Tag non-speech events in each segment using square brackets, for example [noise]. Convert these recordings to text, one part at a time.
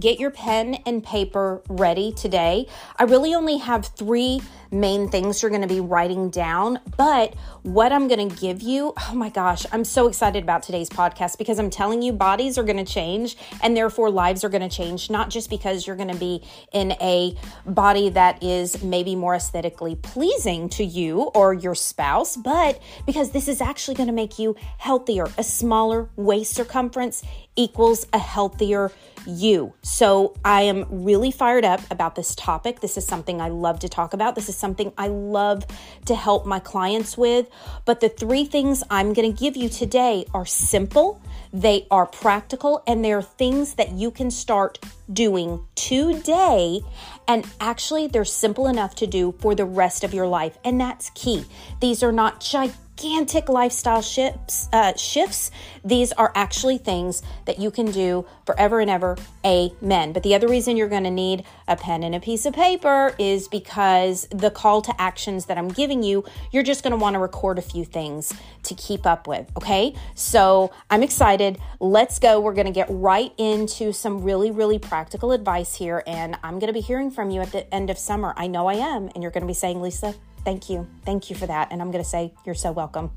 get your pen and paper ready today. I really only have three main things you're going to be writing down. But what I'm going to give you, oh my gosh, I'm so excited about today's podcast because I'm telling you, bodies are going to change and therefore lives are going to change, not just because you're going to be in a body that is maybe more aesthetically pleasing to you or your spouse, but because this is actually going to make you healthier. A smaller waist circumference equals a healthier you. So I am really fired up about this topic. This is something I love to talk about. This is something I love to help my clients with. But the three things I'm going to give you today are simple, they are practical, and they're things that you can start doing today. And actually, they're simple enough to do for the rest of your life. And that's key. These are not gigantic gigantic lifestyle shifts, uh, shifts. These are actually things that you can do forever and ever. Amen. But the other reason you're going to need a pen and a piece of paper is because the call to actions that I'm giving you, you're just going to want to record a few things to keep up with. Okay. So I'm excited. Let's go. We're going to get right into some really, really practical advice here. And I'm going to be hearing from you at the end of summer. I know I am. And you're going to be saying, Lisa, Thank you. Thank you for that. And I'm going to say, you're so welcome.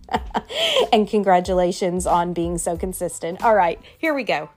[laughs] and congratulations on being so consistent. All right, here we go.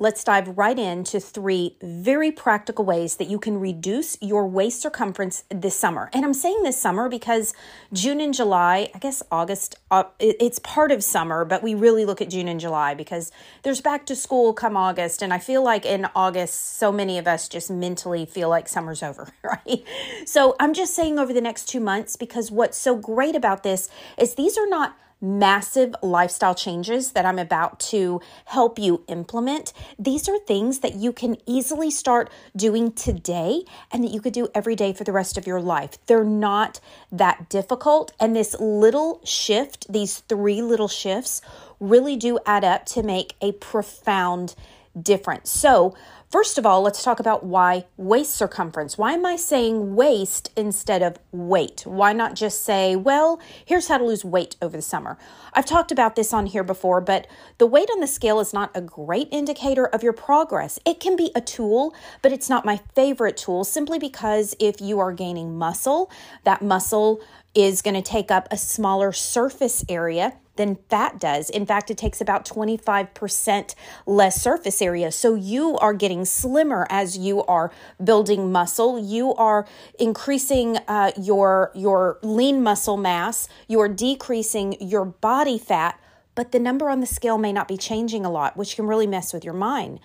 Let's dive right into three very practical ways that you can reduce your waist circumference this summer. And I'm saying this summer because June and July, I guess August, uh, it's part of summer, but we really look at June and July because there's back to school come August. And I feel like in August, so many of us just mentally feel like summer's over, [laughs] right? So I'm just saying over the next two months because what's so great about this is these are not massive lifestyle changes that I'm about to help you implement, these are things that you can easily start doing today and that you could do every day for the rest of your life. They're not that difficult. And this little shift, these three little shifts, really do add up to make a profound difference. So, First of all, let's talk about why waist circumference. Why am I saying waist instead of weight? Why not just say, well, here's how to lose weight over the summer? I've talked about this on here before, but the weight on the scale is not a great indicator of your progress. It can be a tool, but it's not my favorite tool simply because if you are gaining muscle, that muscle is going to take up a smaller surface area than fat does. In fact, it takes about 25% less surface area. So you are getting slimmer as you are building muscle. You are increasing uh, your, your lean muscle mass. You are decreasing your body fat, but the number on the scale may not be changing a lot, which can really mess with your mind.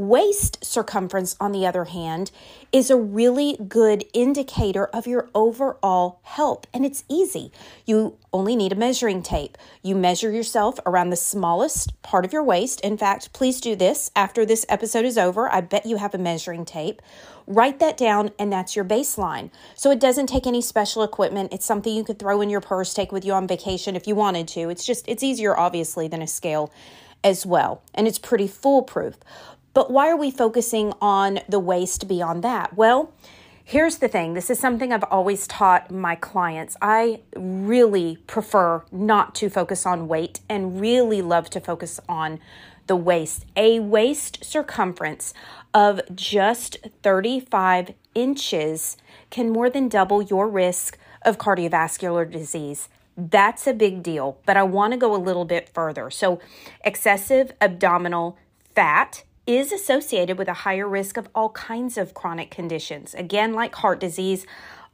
Waist circumference, on the other hand, is a really good indicator of your overall health, and it's easy. You only need a measuring tape. You measure yourself around the smallest part of your waist. In fact, please do this after this episode is over. I bet you have a measuring tape. Write that down, and that's your baseline. So it doesn't take any special equipment. It's something you could throw in your purse, take with you on vacation if you wanted to. It's just, it's easier, obviously, than a scale as well. And it's pretty foolproof. But why are we focusing on the waist beyond that? Well, here's the thing this is something I've always taught my clients. I really prefer not to focus on weight and really love to focus on the waist. A waist circumference of just 35 inches can more than double your risk of cardiovascular disease. That's a big deal, but I want to go a little bit further. So, excessive abdominal fat is associated with a higher risk of all kinds of chronic conditions, again, like heart disease,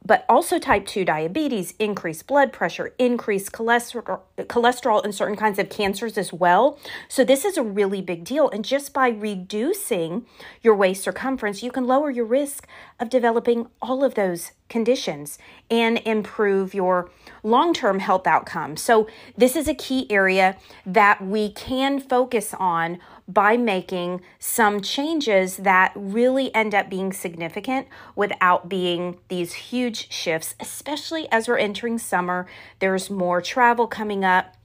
but also type 2 diabetes, increased blood pressure, increased cholesterol, cholesterol, and certain kinds of cancers as well. So, this is a really big deal. And just by reducing your waist circumference, you can lower your risk of developing all of those conditions and improve your long term health outcomes. So, this is a key area that we can focus on by making some changes that really end up being significant without being these huge shifts, especially as we're entering summer. There's more travel coming up.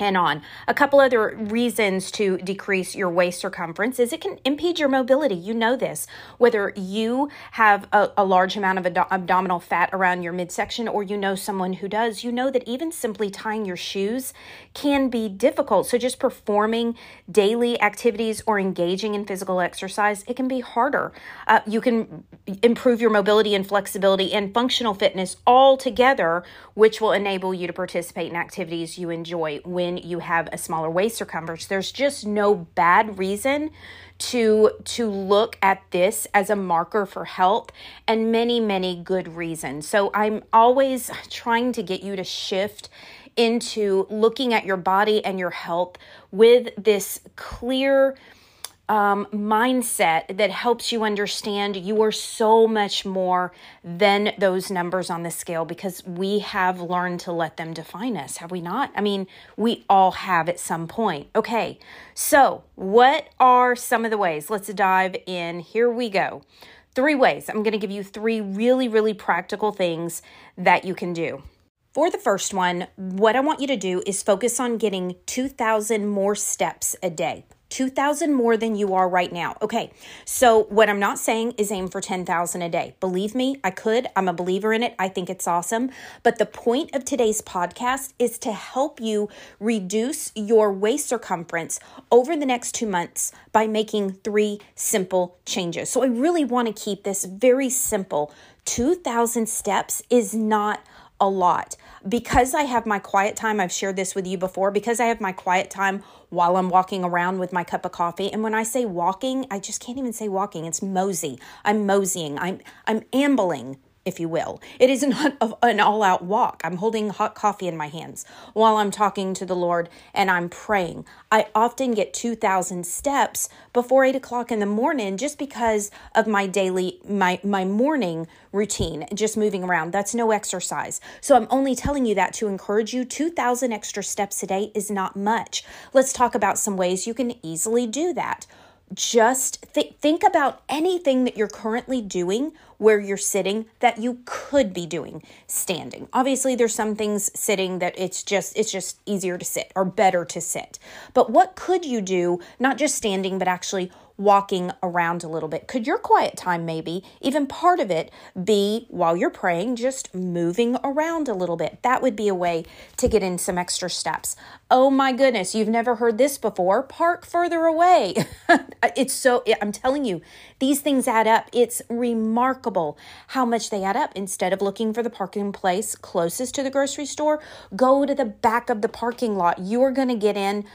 And on. A couple other reasons to decrease your waist circumference is it can impede your mobility. You know this. Whether you have a, a large amount of ad- abdominal fat around your midsection or you know someone who does, you know that even simply tying your shoes can be difficult. So just performing daily activities or engaging in physical exercise, it can be harder. Uh, you can improve your mobility and flexibility and functional fitness all together, which will enable you to participate in activities you enjoy when you have a smaller waist circumference. There's just no bad reason to to look at this as a marker for health and many many good reasons. So I'm always trying to get you to shift into looking at your body and your health with this clear um, mindset that helps you understand you are so much more than those numbers on the scale because we have learned to let them define us, have we not? I mean, we all have at some point. Okay, so what are some of the ways? Let's dive in. Here we go. Three ways. I'm going to give you three really, really practical things that you can do. For the first one, what I want you to do is focus on getting 2,000 more steps a day. 2,000 more than you are right now. Okay, so what I'm not saying is aim for 10,000 a day. Believe me, I could. I'm a believer in it. I think it's awesome. But the point of today's podcast is to help you reduce your waist circumference over the next two months by making three simple changes. So I really want to keep this very simple. 2,000 steps is not a lot. Because I have my quiet time, I've shared this with you before, because I have my quiet time while I'm walking around with my cup of coffee. And when I say walking, I just can't even say walking. It's mosey. I'm moseying. I'm I'm ambling if you will. It is not an [laughs] all out walk. I'm holding hot coffee in my hands while I'm talking to the Lord and I'm praying. I often get 2,000 steps before 8 o'clock in the morning just because of my daily, my, my morning routine, just moving around. That's no exercise. So I'm only telling you that to encourage you. 2,000 extra steps a day is not much. Let's talk about some ways you can easily do that just th- think about anything that you're currently doing where you're sitting that you could be doing standing. Obviously there's some things sitting that it's just it's just easier to sit or better to sit. But what could you do not just standing but actually walking around a little bit. Could your quiet time, maybe, even part of it, be while you're praying, just moving around a little bit? That would be a way to get in some extra steps. Oh my goodness, you've never heard this before. Park further away. [laughs] it's so, I'm telling you, these things add up. It's remarkable how much they add up. Instead of looking for the parking place closest to the grocery store, go to the back of the parking lot. You are going to get in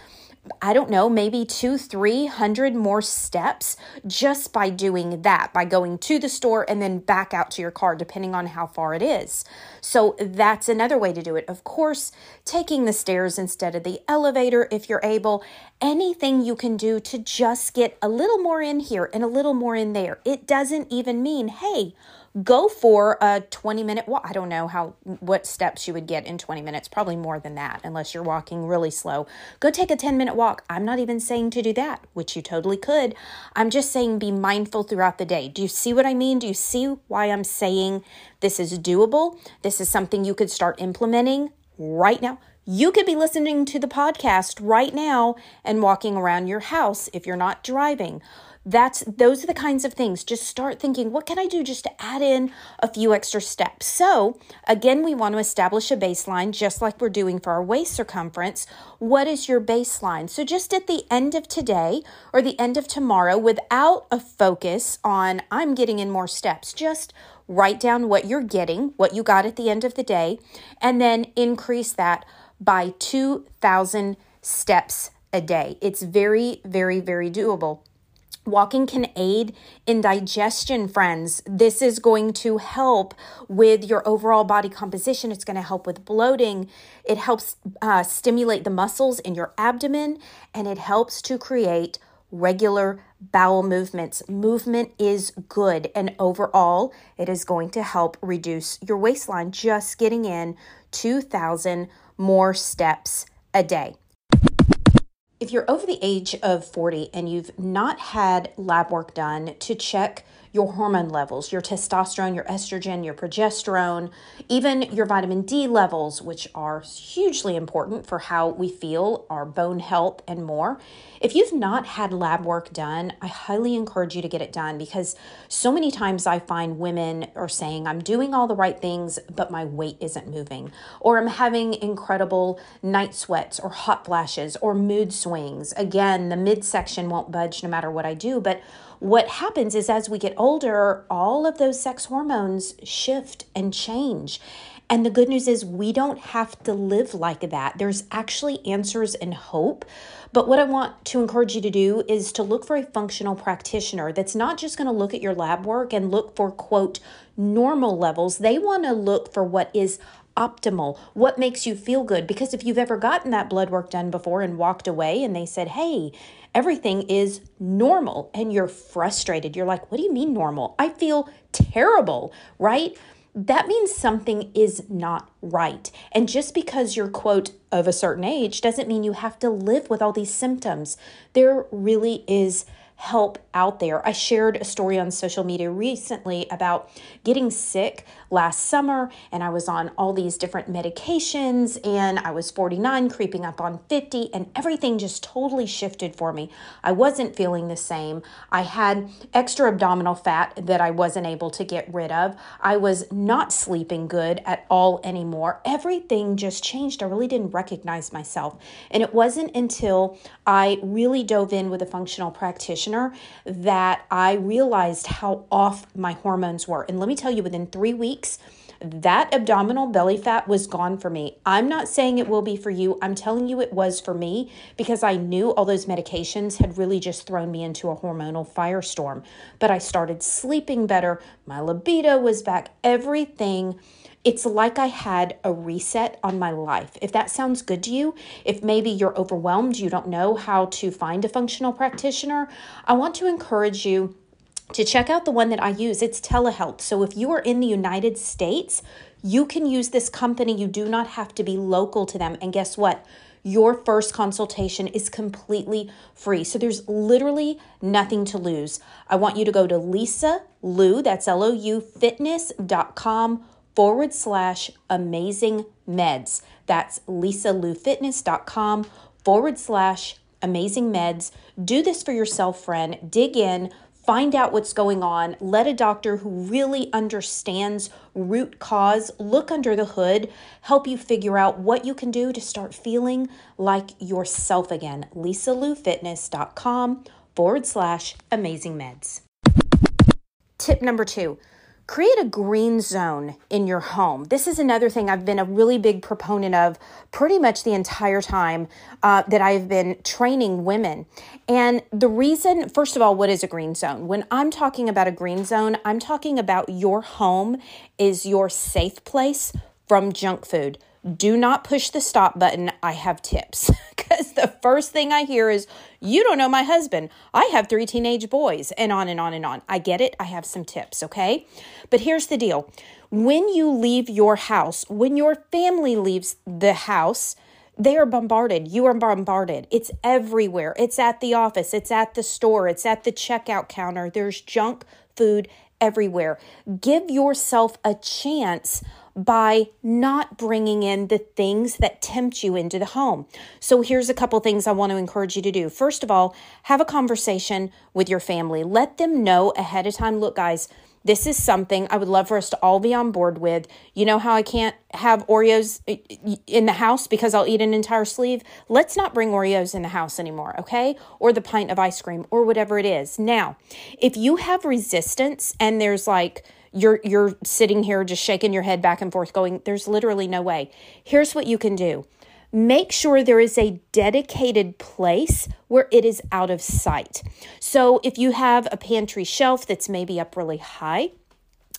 I don't know, maybe two, three hundred more steps just by doing that, by going to the store and then back out to your car, depending on how far it is. So that's another way to do it. Of course, taking the stairs instead of the elevator if you're able, anything you can do to just get a little more in here and a little more in there. It doesn't even mean, hey, go for a 20 minute walk. I don't know how what steps you would get in 20 minutes, probably more than that unless you're walking really slow. Go take a 10 minute walk. I'm not even saying to do that, which you totally could. I'm just saying be mindful throughout the day. Do you see what I mean? Do you see why I'm saying this is doable? This is something you could start implementing right now. You could be listening to the podcast right now and walking around your house if you're not driving that's those are the kinds of things. Just start thinking what can i do just to add in a few extra steps? So again we want to establish a baseline just like we're doing for our waist circumference. What is your baseline? So just at the end of today or the end of tomorrow without a focus on i'm getting in more steps just write down what you're getting what you got at the end of the day and then increase that by 2000 steps a day. It's very very very doable Walking can aid in digestion, friends. This is going to help with your overall body composition. It's going to help with bloating. It helps uh, stimulate the muscles in your abdomen and it helps to create regular bowel movements. Movement is good, and overall, it is going to help reduce your waistline just getting in 2,000 more steps a day if you're over the age of 40 and you've not had lab work done to check your hormone levels, your testosterone, your estrogen, your progesterone, even your vitamin D levels, which are hugely important for how we feel, our bone health, and more. If you've not had lab work done, I highly encourage you to get it done because so many times I find women are saying, I'm doing all the right things, but my weight isn't moving, or I'm having incredible night sweats or hot flashes or mood swings. Again, the midsection won't budge no matter what I do, but what happens is as we get older, all of those sex hormones shift and change. And the good news is, we don't have to live like that. There's actually answers and hope. But what I want to encourage you to do is to look for a functional practitioner that's not just going to look at your lab work and look for, quote, normal levels. They want to look for what is optimal, what makes you feel good. Because if you've ever gotten that blood work done before and walked away and they said, hey, everything is normal and you're frustrated, you're like, what do you mean normal? I feel terrible, right? that means something is not right. And just because you're, quote, of a certain age doesn't mean you have to live with all these symptoms. There really is help out there. I shared a story on social media recently about getting sick last summer and I was on all these different medications and I was 49 creeping up on 50 and everything just totally shifted for me. I wasn't feeling the same. I had extra abdominal fat that I wasn't able to get rid of. I was not sleeping good at all anymore. Everything just changed. I really didn't recognize myself. And it wasn't until I really dove in with a functional practitioner that I realized how off my hormones were. And let me tell you, within three weeks, that abdominal belly fat was gone for me. I'm not saying it will be for you. I'm telling you it was for me because I knew all those medications had really just thrown me into a hormonal firestorm. But I started sleeping better. My libido was back. Everything it's like I had a reset on my life. If that sounds good to you, if maybe you're overwhelmed, you don't know how to find a functional practitioner, I want to encourage you to check out the one that I use. It's telehealth. So if you are in the United States, you can use this company. You do not have to be local to them. And guess what? Your first consultation is completely free. So there's literally nothing to lose. I want you to go to Lisa Lou, that's L O U fitness.com forward slash amazing meds. That's Lisa lisaloufitness.com forward slash amazing meds. Do this for yourself, friend. Dig in, find out what's going on. Let a doctor who really understands root cause look under the hood, help you figure out what you can do to start feeling like yourself again. lisaloufitness.com forward slash amazing meds. Tip number two Create a green zone in your home. This is another thing I've been a really big proponent of pretty much the entire time uh, that I've been training women. And the reason, first of all, what is a green zone? When I'm talking about a green zone, I'm talking about your home is your safe place from junk food. Do not push the stop button. I have tips. [laughs] Because the first thing I hear is, You don't know my husband. I have three teenage boys, and on and on and on. I get it. I have some tips, okay? But here's the deal when you leave your house, when your family leaves the house, they are bombarded. You are bombarded. It's everywhere. It's at the office, it's at the store, it's at the checkout counter. There's junk food everywhere. Give yourself a chance by not bringing in the things that tempt you into the home. So, here's a couple things I want to encourage you to do. First of all, have a conversation with your family. Let them know ahead of time look, guys, this is something I would love for us to all be on board with. You know how I can't have Oreos uh, in the house because I'll eat an entire sleeve? Let's not bring Oreos in the house anymore, okay? Or the pint of ice cream or whatever it is. Now, if you have resistance and there's like, you're you're sitting here just shaking your head back and forth going there's literally no way here's what you can do make sure there is a dedicated place where it is out of sight so if you have a pantry shelf that's maybe up really high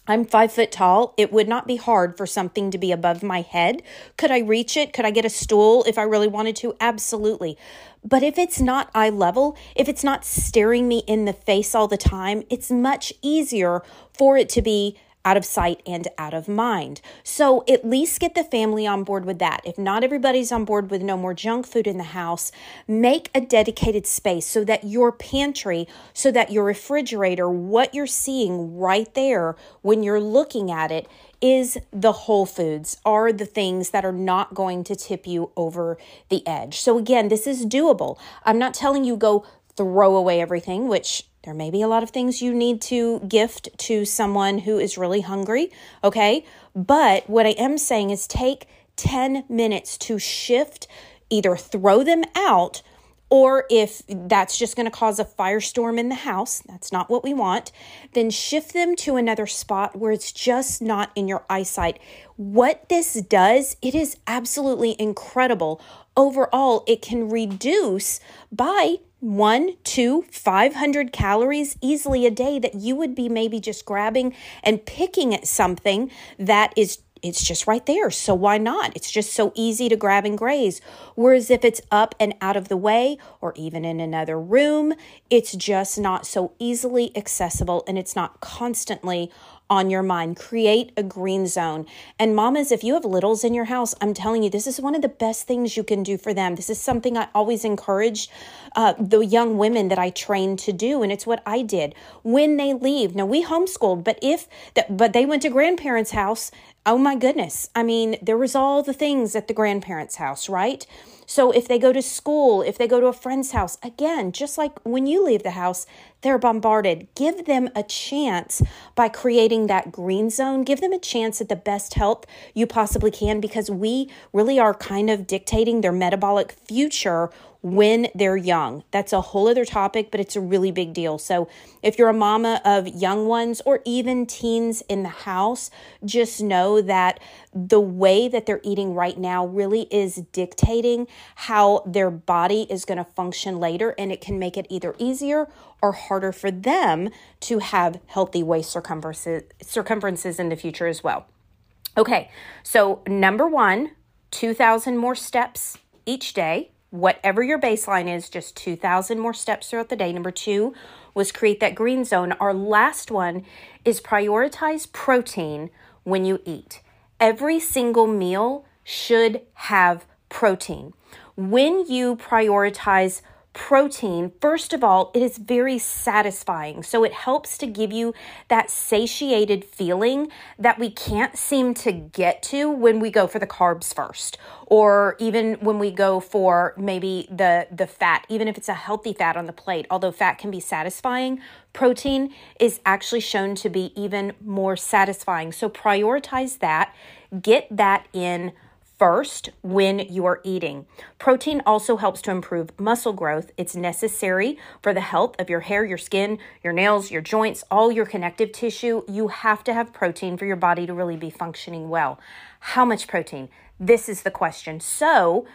I'm five foot tall. It would not be hard for something to be above my head. Could I reach it? Could I get a stool if I really wanted to? Absolutely. But if it's not eye level, if it's not staring me in the face all the time, it's much easier for it to be out of sight and out of mind. So at least get the family on board with that. If not everybody's on board with no more junk food in the house, make a dedicated space so that your pantry, so that your refrigerator, what you're seeing right there when you're looking at it, is the whole foods, are the things that are not going to tip you over the edge. So, again, this is doable. I'm not telling you go throw away everything, which there may be a lot of things you need to gift to someone who is really hungry, okay? But what I am saying is take 10 minutes to shift, either throw them out or if that's just going to cause a firestorm in the house, that's not what we want, then shift them to another spot where it's just not in your eyesight. What this does, it is absolutely incredible. Overall, it can reduce by one, two, 500 calories easily a day that you would be maybe just grabbing and picking at something that is it's just right there. So why not? It's just so easy to grab and graze. Whereas if it's up and out of the way or even in another room, it's just not so easily accessible and it's not constantly on your mind. Create a green zone. And mamas, if you have littles in your house, I'm telling you, this is one of the best things you can do for them. This is something I always encourage uh, the young women that I trained to do, and it's what I did when they leave. Now we homeschooled, but if that, but they went to grandparents' house. Oh my goodness! I mean, there was all the things at the grandparents' house, right? So if they go to school, if they go to a friend's house, again, just like when you leave the house, they're bombarded. Give them a chance by creating that green zone. Give them a chance at the best health you possibly can because we really are kind of dictating their metabolic future when they're young. That's a whole other topic, but it's a really big deal. So, if you're a mama of young ones or even teens in the house, just know that the way that they're eating right now really is dictating how their body is going to function later, and it can make it either easier or harder for them to have healthy waist circumferences, circumferences in the future as well. Okay, so number one, 2,000 more steps each day whatever your baseline is, just 2,000 more steps throughout the day. Number two was create that green zone. Our last one is prioritize protein when you eat. Every single meal should have protein. When you prioritize protein, first of all, it is very satisfying. So it helps to give you that satiated feeling that we can't seem to get to when we go for the carbs first or even when we go for maybe the the fat, even if it's a healthy fat on the plate. Although fat can be satisfying, protein is actually shown to be even more satisfying. So prioritize that. Get that in first when you are eating. Protein also helps to improve muscle growth. It's necessary for the health of your hair, your skin, your nails, your joints, all your connective tissue. You have to have protein for your body to really be functioning well. How much protein? This is the question. So,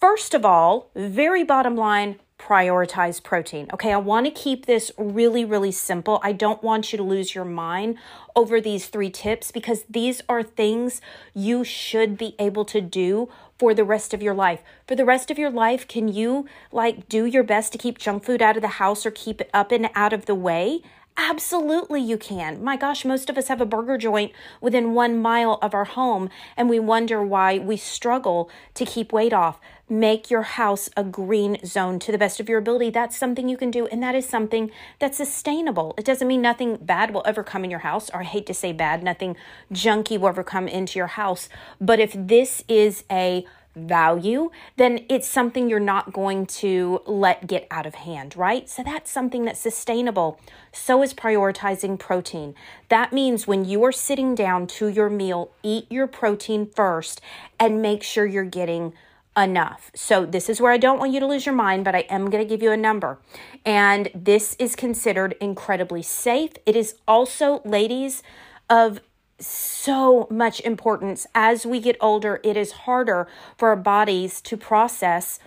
first of all, very bottom line, prioritize protein. Okay, I want to keep this really, really simple. I don't want you to lose your mind over these three tips because these are things you should be able to do for the rest of your life. For the rest of your life, can you like do your best to keep junk food out of the house or keep it up and out of the way? Absolutely, you can. My gosh, most of us have a burger joint within one mile of our home, and we wonder why we struggle to keep weight off. Make your house a green zone to the best of your ability. That's something you can do, and that is something that's sustainable. It doesn't mean nothing bad will ever come in your house, or I hate to say bad, nothing junky will ever come into your house. But if this is a value, then it's something you're not going to let get out of hand, right? So that's something that's sustainable. So is prioritizing protein. That means when you are sitting down to your meal, eat your protein first and make sure you're getting enough. So, this is where I don't want you to lose your mind, but I am going to give you a number. And this is considered incredibly safe. It is also, ladies, of so much importance. As we get older, it is harder for our bodies to process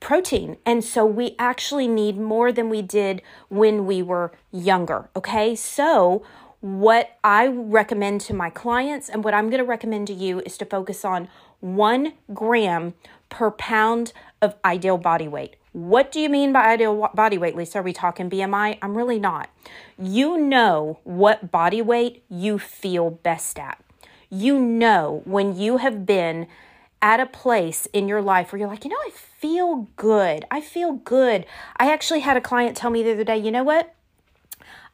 protein. And so we actually need more than we did when we were younger. Okay. So, what I recommend to my clients and what I'm going to recommend to you is to focus on one gram per pound of ideal body weight. What do you mean by ideal body weight, Lisa? Are we talking BMI? I'm really not. You know what body weight you feel best at. You know when you have been at a place in your life where you're like, you know, I feel good. I feel good. I actually had a client tell me the other day, you know what?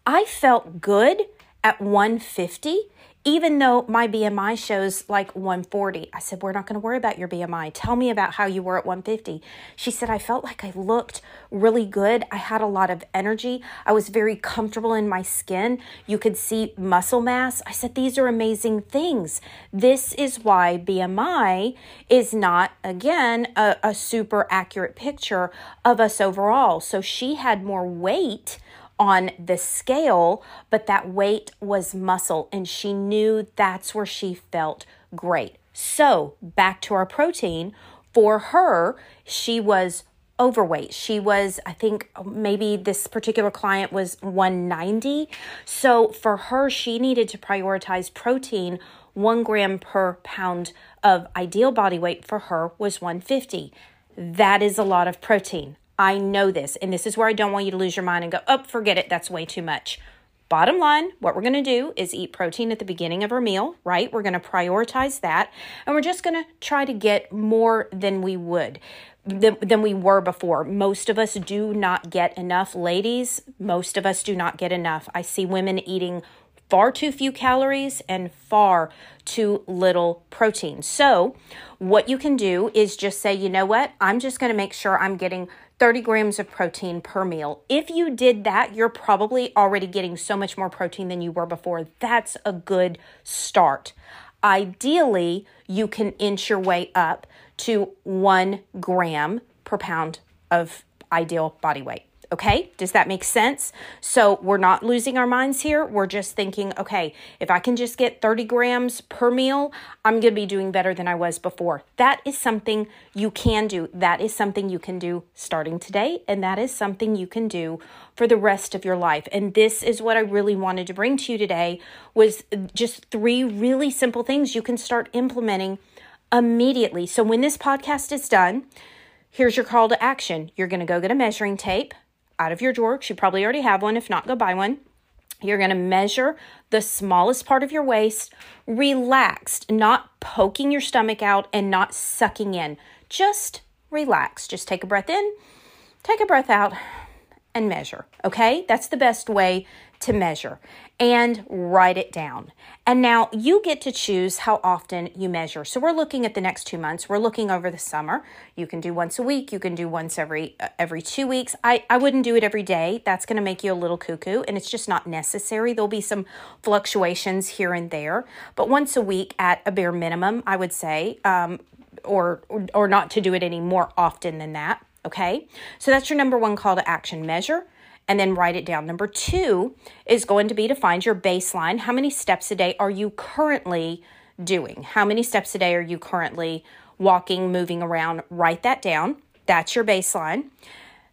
I felt good at 150 even though my BMI shows like 140. I said, We're not going to worry about your BMI. Tell me about how you were at 150. She said, I felt like I looked really good. I had a lot of energy. I was very comfortable in my skin. You could see muscle mass. I said, These are amazing things. This is why BMI is not, again, a, a super accurate picture of us overall. So she had more weight on the scale, but that weight was muscle, and she knew that's where she felt great. So, back to our protein. For her, she was overweight. She was, I think, maybe this particular client was 190. So, for her, she needed to prioritize protein. One gram per pound of ideal body weight for her was 150. That is a lot of protein. I know this, and this is where I don't want you to lose your mind and go, oh, forget it, that's way too much. Bottom line, what we're going to do is eat protein at the beginning of our meal, right? We're going to prioritize that, and we're just going to try to get more than we would than, than we were before. Most of us do not get enough. Ladies, most of us do not get enough. I see women eating far too few calories and far too little protein. So, what you can do is just say, you know what? I'm just going to make sure I'm getting 30 grams of protein per meal. If you did that, you're probably already getting so much more protein than you were before. That's a good start. Ideally, you can inch your way up to one gram per pound of ideal body weight. Okay, does that make sense? So we're not losing our minds here. We're just thinking, okay, if I can just get 30 grams per meal, I'm going to be doing better than I was before. That is something you can do. That is something you can do starting today, and that is something you can do for the rest of your life. And this is what I really wanted to bring to you today was just three really simple things you can start implementing immediately. So when this podcast is done, here's your call to action. You're going to go get a measuring tape out of your drawer. You probably already have one. If not, go buy one. You're going to measure the smallest part of your waist, relaxed, not poking your stomach out and not sucking in. Just relax. Just take a breath in, take a breath out, and measure. Okay? That's the best way to measure and write it down. And now you get to choose how often you measure. So we're looking at the next 2 months. We're looking over the summer. You can do once a week, you can do once every uh, every 2 weeks. I I wouldn't do it every day. That's going to make you a little cuckoo and it's just not necessary. There'll be some fluctuations here and there, but once a week at a bare minimum, I would say um, or, or or not to do it any more often than that. Okay, so that's your number one call to action measure and then write it down. Number two is going to be to find your baseline. How many steps a day are you currently doing? How many steps a day are you currently walking, moving around? Write that down. That's your baseline.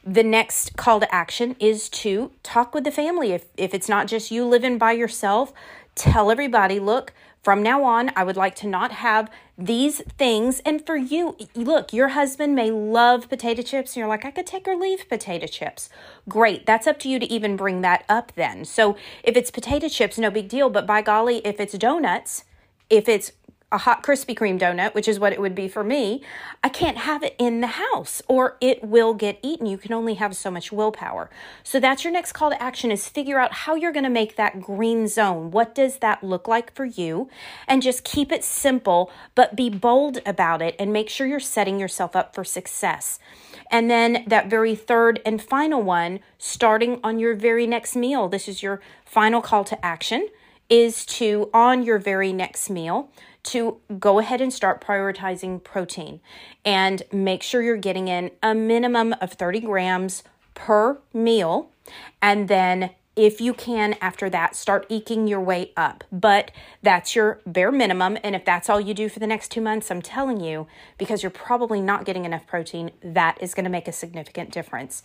The next call to action is to talk with the family. If, if it's not just you living by yourself, tell everybody look, from now on, I would like to not have these things. And for you, look, your husband may love potato chips, and you're like, I could take or leave potato chips. Great. That's up to you to even bring that up then. So if it's potato chips, no big deal. But by golly, if it's donuts, if it's a hot Krispy Kreme donut, which is what it would be for me, I can't have it in the house or it will get eaten. You can only have so much willpower. So that's your next call to action is figure out how you're going to make that green zone. What does that look like for you? And just keep it simple, but be bold about it and make sure you're setting yourself up for success. And then that very third and final one, starting on your very next meal. This is your final call to action is to on your very next meal to go ahead and start prioritizing protein and make sure you're getting in a minimum of 30 grams per meal. And then if you can after that start eking your way up. But that's your bare minimum. And if that's all you do for the next 2 months I'm telling you because you're probably not getting enough protein that is going to make a significant difference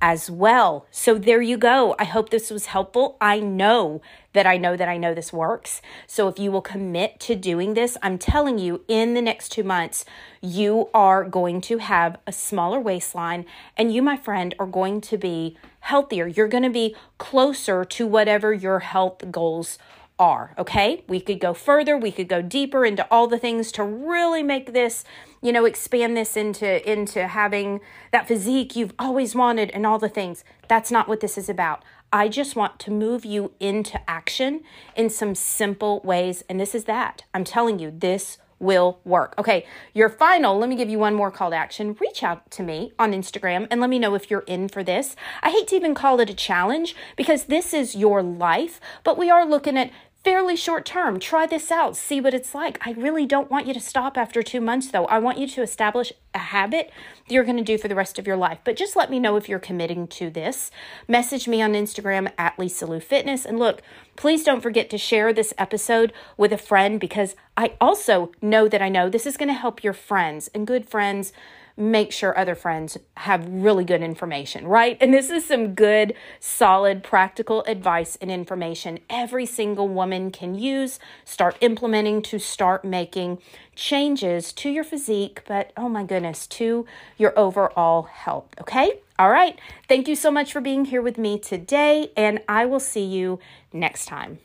as well. So there you go. I hope this was helpful. I know that I know that I know this works. So if you will commit to doing this, I'm telling you, in the next two months, you are going to have a smaller waistline and you, my friend, are going to be healthier. You're going to be closer to whatever your health goals are. Okay. We could go further, we could go deeper into all the things to really make this you know expand this into into having that physique you've always wanted and all the things that's not what this is about i just want to move you into action in some simple ways and this is that i'm telling you this will work. Okay, your final, let me give you one more call to action. Reach out to me on Instagram and let me know if you're in for this. I hate to even call it a challenge because this is your life, but we are looking at fairly short term. Try this out, see what it's like. I really don't want you to stop after two months, though. I want you to establish a habit that you're going to do for the rest of your life. But just let me know if you're committing to this. Message me on Instagram at Lisa Lou Fitness. And look, please don't forget to share this episode with a friend because I also know that I know this is going to help your friends and good friends make sure other friends have really good information, right? And this is some good, solid, practical advice and information every single woman can use, start implementing to start making changes to your physique, but oh my goodness, to your overall health, okay? All right. Thank you so much for being here with me today, and I will see you next time.